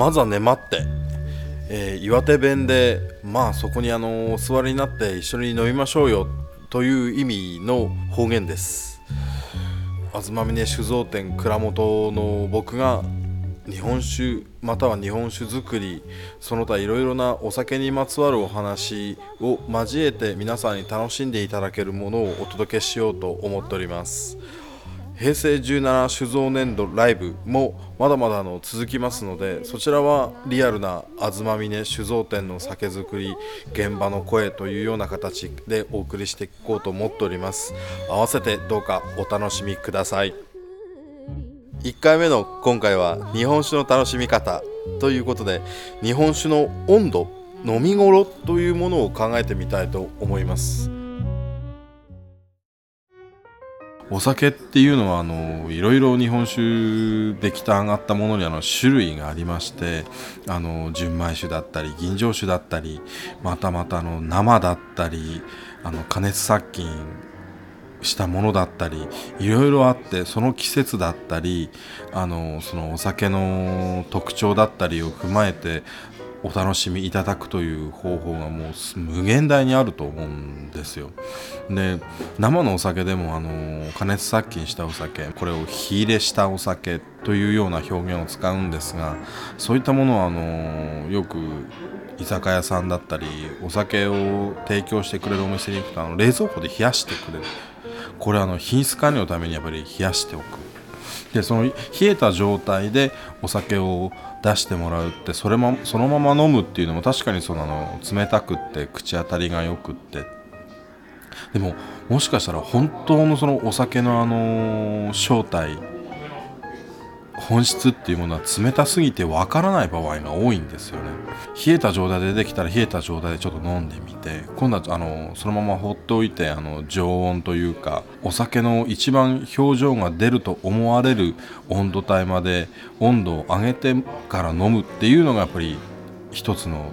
まずはね待って、えー岩手弁でまあそこにあのお座りになって一緒に飲みましょうよという意味の方言です。東峰酒造店蔵元の僕が日本酒または日本酒造りその他いろいろなお酒にまつわるお話を交えて皆さんに楽しんでいただけるものをお届けしようと思っております。平成17酒造年度ライブもまだまだの続きますのでそちらはリアルな東峰酒造店の酒造り現場の声というような形でお送りしていこうと思っております。合わせてどうかお楽しみください。1回目の今回は日本酒の楽しみ方ということで日本酒の温度飲み頃というものを考えてみたいと思います。お酒っていうのはあのいろいろ日本酒できた上がったものにあの種類がありましてあの純米酒だったり吟醸酒だったりまたまたあの生だったりあの加熱殺菌したものだったりいろいろあってその季節だったりあのそのお酒の特徴だったりを踏まえてお楽しみいただくという方法がもう無限大にあると思うんですよ。で生のお酒でもあの加熱殺菌したお酒これを火入れしたお酒というような表現を使うんですがそういったものはあのよく居酒屋さんだったりお酒を提供してくれるお店に行くとあの冷蔵庫で冷やしてくれるこれはあの品質管理のためにやっぱり冷やしておくでその冷えた状態でお酒を出してもらうってそれもそのまま飲むっていうのも確かにそのあの冷たくって口当たりがよくって。でももしかしたら本当のそのお酒のあの正体本質っていうものは冷たすぎてわからない場合が多いんですよね。冷えた状態で出てきたら冷えた状態でちょっと飲んでみて今度はあのそのまま放っておいてあの常温というかお酒の一番表情が出ると思われる温度帯まで温度を上げてから飲むっていうのがやっぱり一つの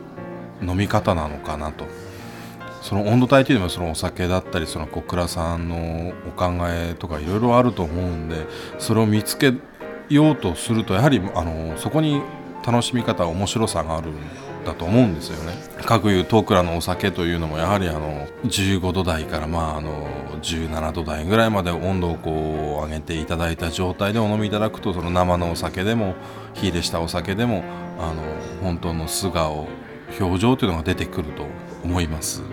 飲み方なのかなと。その温度帯というのはそのお酒だったりその小倉さんのお考えとかいろいろあると思うんでそれを見つけようとするとやはりあのそこに楽しみ方面白さがあるんだと思うんですよね。各いうトークラのお酒というのもやはりあの15度台からまああの17度台ぐらいまで温度をこう上げていただいた状態でお飲みいただくとその生のお酒でも火入れしたお酒でもあの本当の素顔表情というのが出てくると思います。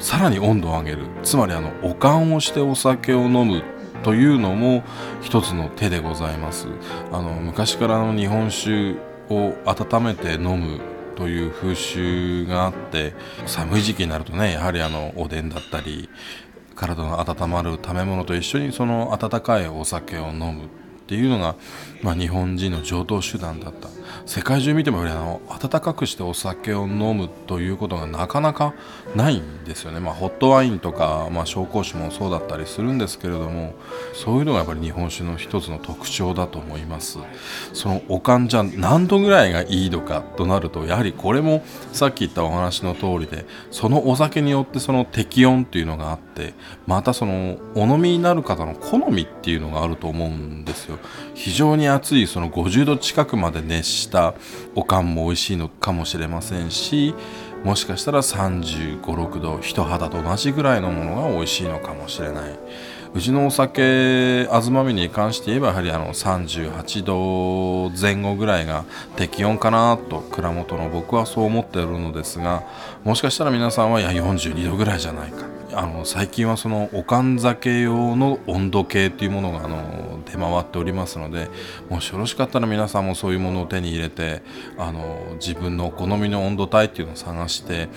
さらに温度を上げるつまりあのお燗をしてお酒を飲むというのも一つの手でございます。あの昔からの日本酒を温めて飲むという風習があって寒い時期になるとねやはりあのおでんだったり体の温まる食べ物と一緒にその温かいお酒を飲む。っていうのが、まあ、日本人の常套手段だった。世界中見てもあの温かくしてお酒を飲むということがなかなかないんですよね、まあ、ホットワインとか、まあ、紹興酒もそうだったりするんですけれどもそういうのがやっぱり日本酒の一つの特徴だと思います。そのおかんじゃ何度ぐらいがいいのかとなるとやはりこれもさっき言ったお話の通りでそのお酒によってその適温っていうのがあってまたそのお飲みになる方の好みっていうのがあると思うんですよ。非常に熱いその50度近くまで熱したおかんも美味しいのかもしれませんしもしかしたら3 5 6度人肌と同じぐらいのものが美味しいのかもしれない。うちのお酒東峰に関して言えばやはりあの38度前後ぐらいが適温かなと蔵元の僕はそう思っているのですがもしかしたら皆さんはいや42度ぐらいじゃないか。あの最近はそのおかん酒用の温度計というものがあの出回っておりますのでもしよろしかったら皆さんもそういうものを手に入れてあの自分のお好みの温度帯っていうのを探して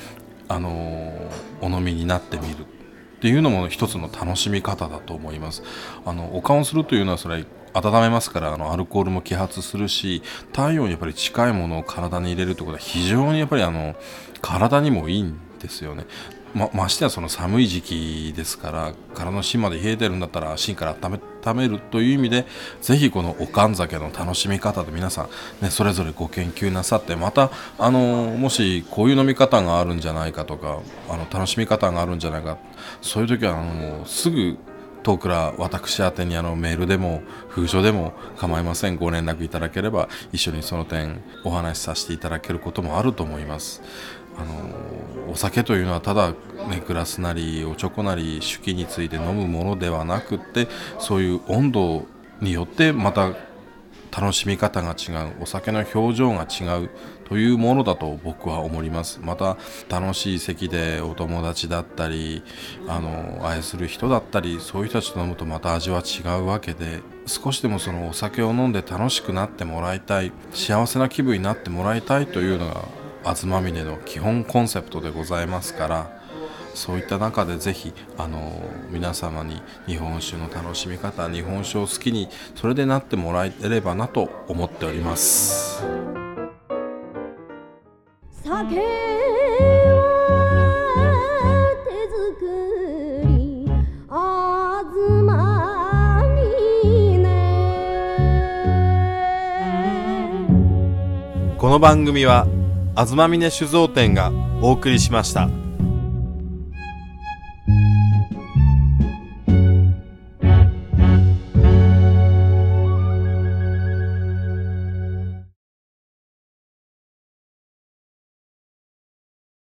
あのお飲みになってみるっていうのも一つの楽しみ方だと思います。あのおかんをするというのはそれは温めますからあのアルコールも揮発するし体温にやっぱり近いものを体に入れるということは非常にやっぱりあの体にもいいんですよね。まましてやその寒い時期ですから空の芯まで冷えてるんだったら芯から温め温めるという意味でぜひこのおかん酒の楽しみ方で皆さん、ね、それぞれご研究なさってまたあのもしこういう飲み方があるんじゃないかとかあの楽しみ方があるんじゃないかそういう時はあのすぐ遠くら私宛にあのメールでも封書でも構いません。ご連絡いただければ一緒にその点お話しさせていただけることもあると思います。あのお酒というのはただねグラスなりおちょこなり手記について飲むものではなくってそういう温度によってまた楽しみ方が違うお酒の表情が違うというものだと僕は思います。また楽しい席でお友達だったりあの愛する人だったりそういう人たちと飲むとまた味は違うわけで少しでもそのお酒を飲んで楽しくなってもらいたい幸せな気分になってもらいたいというのがあずまみねの基本コンセプトでございますからそういった中でぜひあの皆様に日本酒の楽しみ方日本酒を好きにそれでなってもらえればなと思っております酒は手作りあずまみねこの番組はあずまみね酒造店がお送りしました。